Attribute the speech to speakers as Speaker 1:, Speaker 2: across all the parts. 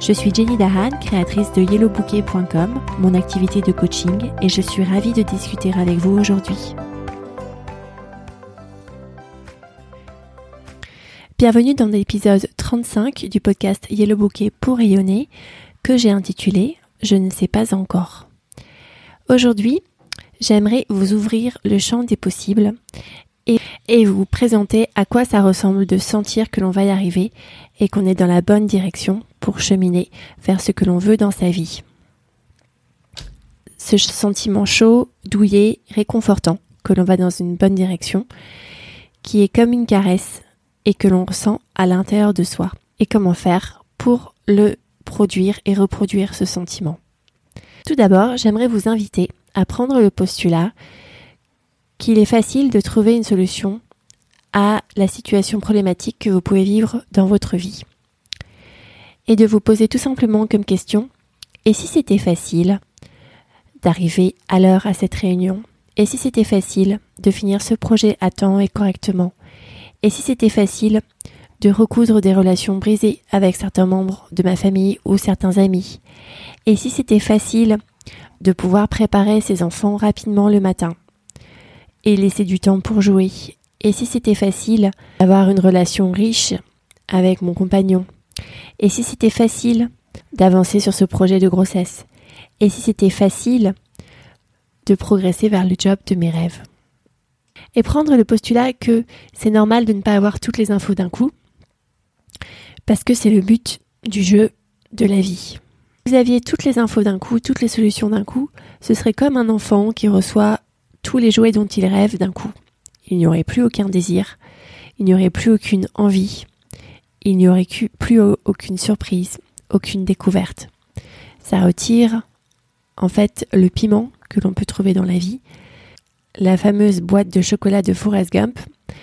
Speaker 1: Je suis Jenny Dahan, créatrice de yellowbouquet.com, mon activité de coaching, et je suis ravie de discuter avec vous aujourd'hui. Bienvenue dans l'épisode 35 du podcast Yellow Bouquet pour rayonner que j'ai intitulé Je ne sais pas encore. Aujourd'hui, j'aimerais vous ouvrir le champ des possibles et, vous présenter à quoi ça ressemble de sentir que l'on va y arriver et qu'on est dans la bonne direction pour cheminer vers ce que l'on veut dans sa vie. Ce sentiment chaud, douillet, réconfortant, que l'on va dans une bonne direction, qui est comme une caresse et que l'on ressent à l'intérieur de soi. Et comment faire pour le produire et reproduire ce sentiment? Tout d'abord, j'aimerais vous inviter à prendre le postulat qu'il est facile de trouver une solution à la situation problématique que vous pouvez vivre dans votre vie. Et de vous poser tout simplement comme question, et si c'était facile d'arriver à l'heure à cette réunion? Et si c'était facile de finir ce projet à temps et correctement? Et si c'était facile de recoudre des relations brisées avec certains membres de ma famille ou certains amis? Et si c'était facile de pouvoir préparer ses enfants rapidement le matin? Et laisser du temps pour jouer. Et si c'était facile d'avoir une relation riche avec mon compagnon? Et si c'était facile d'avancer sur ce projet de grossesse? Et si c'était facile de progresser vers le job de mes rêves? Et prendre le postulat que c'est normal de ne pas avoir toutes les infos d'un coup, parce que c'est le but du jeu de la vie. Si vous aviez toutes les infos d'un coup, toutes les solutions d'un coup, ce serait comme un enfant qui reçoit tous les jouets dont il rêve d'un coup. Il n'y aurait plus aucun désir, il n'y aurait plus aucune envie, il n'y aurait plus aucune surprise, aucune découverte. Ça retire en fait le piment que l'on peut trouver dans la vie. La fameuse boîte de chocolat de Forrest Gump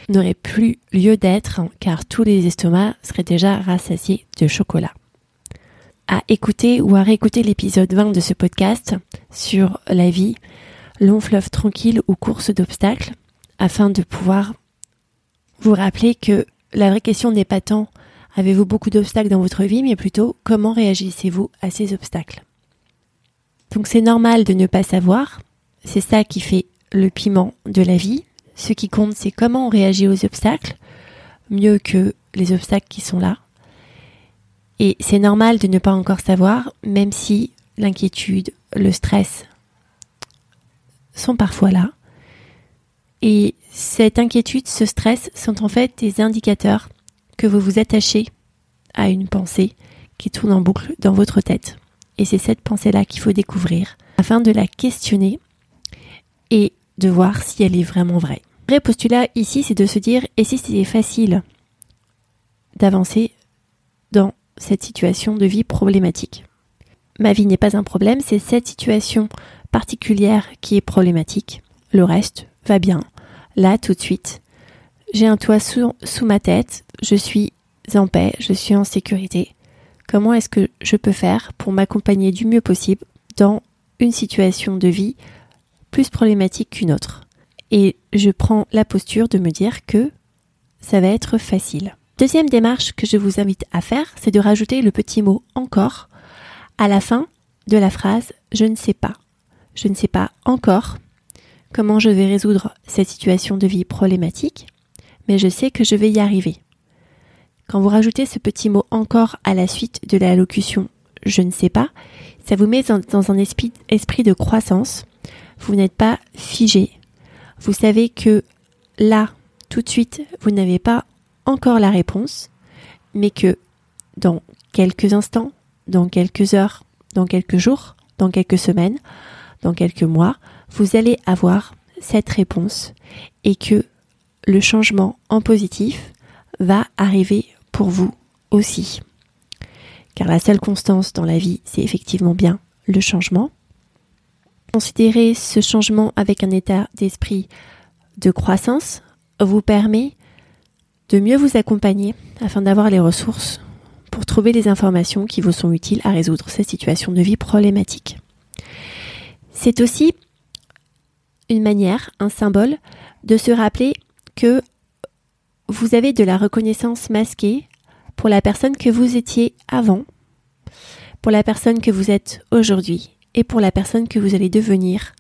Speaker 1: n'aurait plus lieu d'être car tous les estomacs seraient déjà rassasiés de chocolat. À écouter ou à réécouter l'épisode 20 de ce podcast sur la vie, long fleuve tranquille ou course d'obstacles, afin de pouvoir vous rappeler que la vraie question n'est pas tant avez-vous beaucoup d'obstacles dans votre vie, mais plutôt comment réagissez-vous à ces obstacles? Donc c'est normal de ne pas savoir, c'est ça qui fait le piment de la vie. Ce qui compte, c'est comment on réagit aux obstacles, mieux que les obstacles qui sont là. Et c'est normal de ne pas encore savoir, même si l'inquiétude, le stress, sont parfois là. Et cette inquiétude, ce stress sont en fait des indicateurs que vous vous attachez à une pensée qui tourne en boucle dans votre tête. Et c'est cette pensée-là qu'il faut découvrir afin de la questionner et de voir si elle est vraiment vraie. Le vrai postulat ici, c'est de se dire, et si c'était facile d'avancer dans cette situation de vie problématique? Ma vie n'est pas un problème, c'est cette situation particulière qui est problématique. Le reste va bien. Là, tout de suite, j'ai un toit sous, sous ma tête, je suis en paix, je suis en sécurité. Comment est-ce que je peux faire pour m'accompagner du mieux possible dans une situation de vie plus problématique qu'une autre? Et je prends la posture de me dire que ça va être facile. Deuxième démarche que je vous invite à faire, c'est de rajouter le petit mot encore à la fin de la phrase je ne sais pas. Je ne sais pas encore comment je vais résoudre cette situation de vie problématique, mais je sais que je vais y arriver. Quand vous rajoutez ce petit mot encore à la suite de la locution je ne sais pas, ça vous met dans, un esprit, de croissance. Vous n'êtes pas figé. Vous savez que là, tout de suite, vous n'avez pas encore la réponse, mais que dans quelques instants, dans quelques heures, dans quelques jours, dans quelques semaines, dans quelques mois, vous allez avoir cette réponse et que le changement en positif va arriver pour vous aussi. car la seule constance dans la vie, c'est effectivement bien le changement. Considérer ce changement avec un état d'esprit de croissance vous permet de mieux vous accompagner afin d'avoir les ressources pour trouver les informations qui vous sont utiles à résoudre ces situations de vie problématiques. C'est aussi une manière, un symbole, de se rappeler que vous avez de la reconnaissance masquée pour la personne que vous étiez avant, pour la personne que vous êtes aujourd'hui et pour la personne que vous allez devenir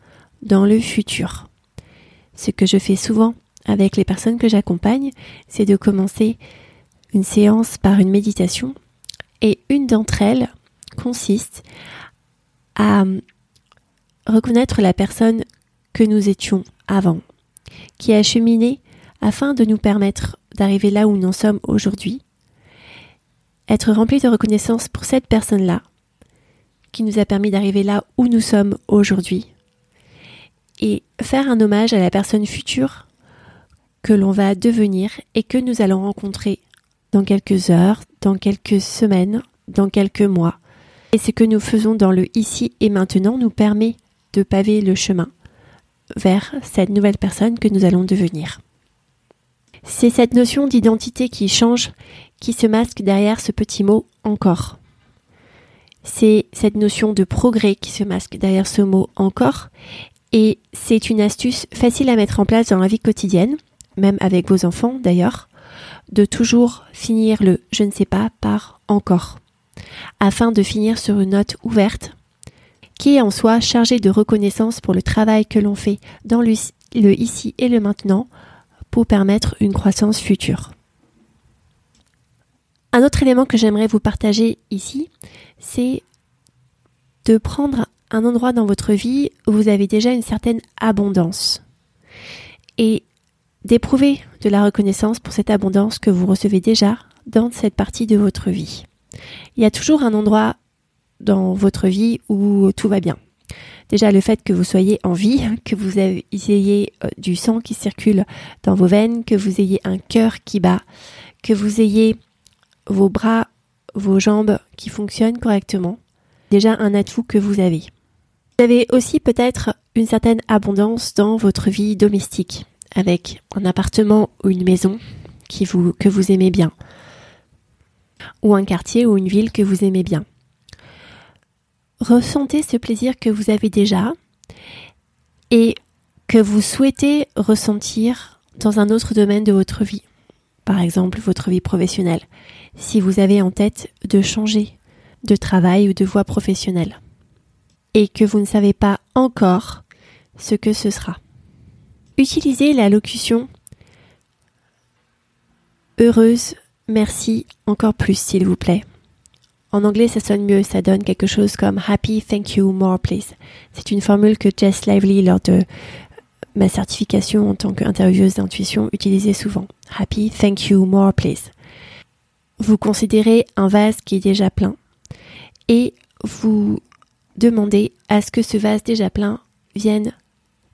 Speaker 1: dans le futur. Ce que je fais souvent avec les personnes que j'accompagne, c'est de commencer une séance par une méditation et une d'entre elles consiste à reconnaître la personne que nous étions avant, qui a cheminé afin de nous permettre d'arriver là où nous en sommes aujourd'hui, être rempli de reconnaissance pour cette personne-là, qui nous a permis d'arriver là où nous sommes aujourd'hui, et faire un hommage à la personne future que l'on va devenir et que nous allons rencontrer dans quelques heures, dans quelques semaines, dans quelques mois. Et ce que nous faisons dans le ici et maintenant nous permet de paver le chemin vers cette nouvelle personne que nous allons devenir. C'est cette notion d'identité qui change, qui se masque derrière ce petit mot encore. C'est cette notion de progrès qui se masque derrière ce mot encore, et c'est une astuce facile à mettre en place dans la vie quotidienne, même avec vos enfants d'ailleurs, de toujours finir le je ne sais pas par encore, afin de finir sur une note ouverte qui est en soi chargée de reconnaissance pour le travail que l'on fait dans le ici et le maintenant pour permettre une croissance future. Un autre élément que j'aimerais vous partager ici, c'est de prendre un endroit dans votre vie où vous avez déjà une certaine abondance et d'éprouver de la reconnaissance pour cette abondance que vous recevez déjà dans cette partie de votre vie. Il y a toujours un endroit dans votre vie où tout va bien. Déjà le fait que vous soyez en vie, que vous ayez euh, du sang qui circule dans vos veines, que vous ayez un cœur qui bat, que vous ayez vos bras, vos jambes qui fonctionnent correctement. Déjà un atout que vous avez. Vous avez aussi peut-être une certaine abondance dans votre vie domestique, avec un appartement ou une maison qui vous, que vous aimez bien, ou un quartier ou une ville que vous aimez bien. Ressentez ce plaisir que vous avez déjà et que vous souhaitez ressentir dans un autre domaine de votre vie, par exemple votre vie professionnelle, si vous avez en tête de changer de travail ou de voie professionnelle et que vous ne savez pas encore ce que ce sera. Utilisez la locution heureuse, merci encore plus s'il vous plaît. En anglais, ça sonne mieux, ça donne quelque chose comme happy, thank you, more please. C'est une formule que Jess Lively, lors de ma certification en tant qu'intervieweuse d'intuition, utilisait souvent. Happy, thank you, more please. Vous considérez un vase qui est déjà plein et vous demandez à ce que ce vase déjà plein vienne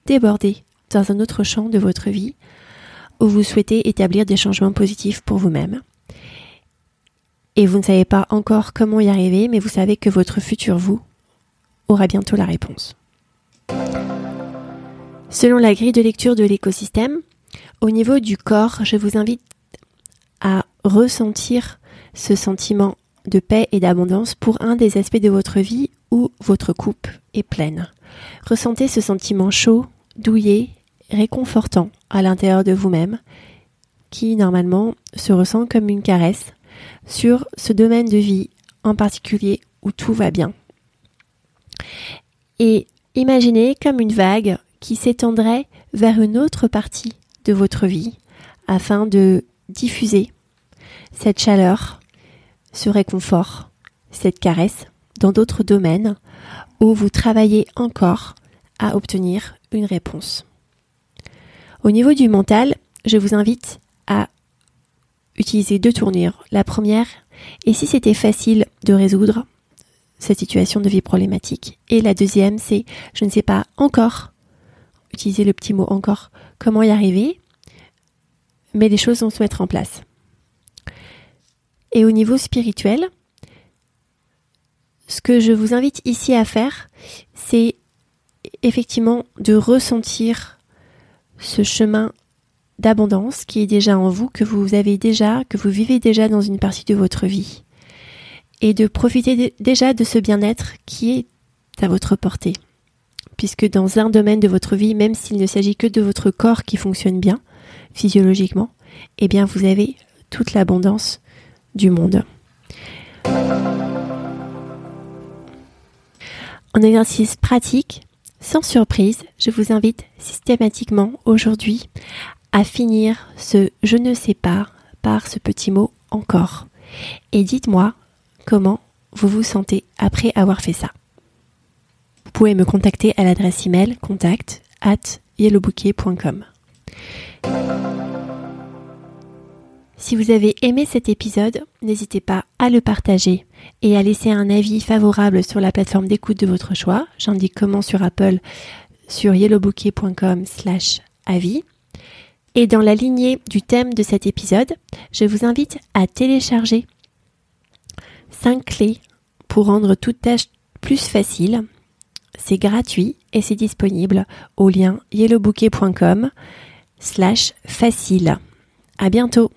Speaker 1: déborder dans un autre champ de votre vie où vous souhaitez établir des changements positifs pour vous-même. Et vous ne savez pas encore comment y arriver, mais vous savez que votre futur vous aura bientôt la réponse. Selon la grille de lecture de l'écosystème, au niveau du corps, je vous invite à ressentir ce sentiment de paix et d'abondance pour un des aspects de votre vie où votre coupe est pleine. Ressentez ce sentiment chaud, douillet, réconfortant à l'intérieur de vous-même, qui normalement se ressent comme une caresse sur ce domaine de vie en particulier où tout va bien. Et imaginez comme une vague qui s'étendrait vers une autre partie de votre vie afin de diffuser cette chaleur, ce réconfort, cette caresse dans d'autres domaines où vous travaillez encore à obtenir une réponse. Au niveau du mental, je vous invite à utiliser deux tournures. La première, et si c'était facile de résoudre cette situation de vie problématique? Et la deuxième, c'est je ne sais pas encore, utiliser le petit mot encore, comment y arriver, mais les choses vont se mettre en place. Et au niveau spirituel, ce que je vous invite ici à faire, c'est effectivement de ressentir ce chemin d'abondance qui est déjà en vous, que vous avez déjà, que vous vivez déjà dans une partie de votre vie. Et de profiter déjà de ce bien-être qui est à votre portée. Puisque dans un domaine de votre vie, même s'il ne s'agit que de votre corps qui fonctionne bien, physiologiquement, eh bien vous avez toute l'abondance du monde. En exercice pratique, sans surprise, je vous invite systématiquement aujourd'hui à finir ce je ne sais pas par ce petit mot encore. Et dites-moi comment vous vous sentez après avoir fait ça. Vous pouvez me contacter à l'adresse email contact at yellowbouquet.com. Si vous avez aimé cet épisode, n'hésitez pas à le partager et à laisser un avis favorable sur la plateforme d'écoute de votre choix. J'indique comment sur Apple sur yellowbouquet.com slash avis. Et dans la lignée du thème de cet épisode, je vous invite à télécharger 5 clés pour rendre toute tâche plus facile. C'est gratuit et c'est disponible au lien yellowbouquet.com slash facile. À bientôt!